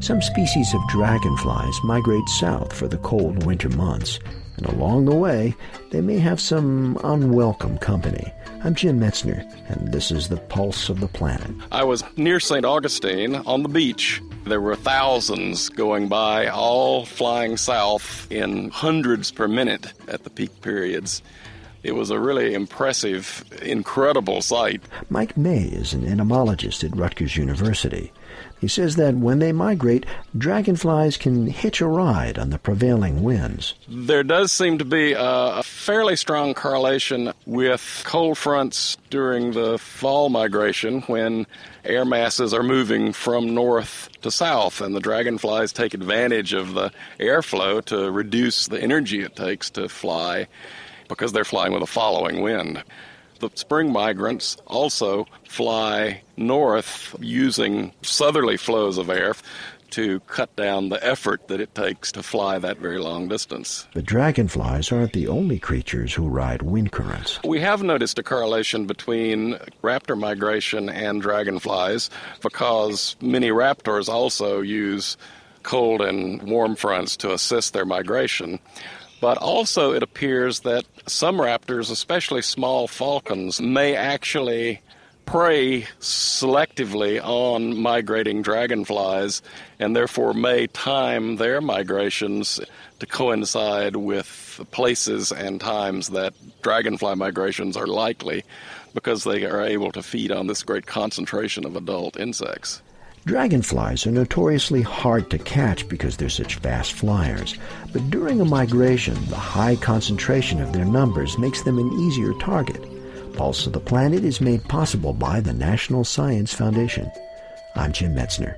Some species of dragonflies migrate south for the cold winter months, and along the way, they may have some unwelcome company. I'm Jim Metzner, and this is the Pulse of the Planet. I was near St. Augustine on the beach. There were thousands going by, all flying south in hundreds per minute at the peak periods. It was a really impressive, incredible sight. Mike May is an entomologist at Rutgers University. He says that when they migrate, dragonflies can hitch a ride on the prevailing winds. There does seem to be a fairly strong correlation with cold fronts during the fall migration when air masses are moving from north to south, and the dragonflies take advantage of the airflow to reduce the energy it takes to fly because they're flying with a following wind. The spring migrants also fly north using southerly flows of air to cut down the effort that it takes to fly that very long distance. But dragonflies aren't the only creatures who ride wind currents. We have noticed a correlation between raptor migration and dragonflies because many raptors also use cold and warm fronts to assist their migration. But also, it appears that some raptors, especially small falcons, may actually prey selectively on migrating dragonflies and therefore may time their migrations to coincide with places and times that dragonfly migrations are likely because they are able to feed on this great concentration of adult insects. Dragonflies are notoriously hard to catch because they're such fast flyers, but during a migration, the high concentration of their numbers makes them an easier target. Pulse of the Planet is made possible by the National Science Foundation. I'm Jim Metzner.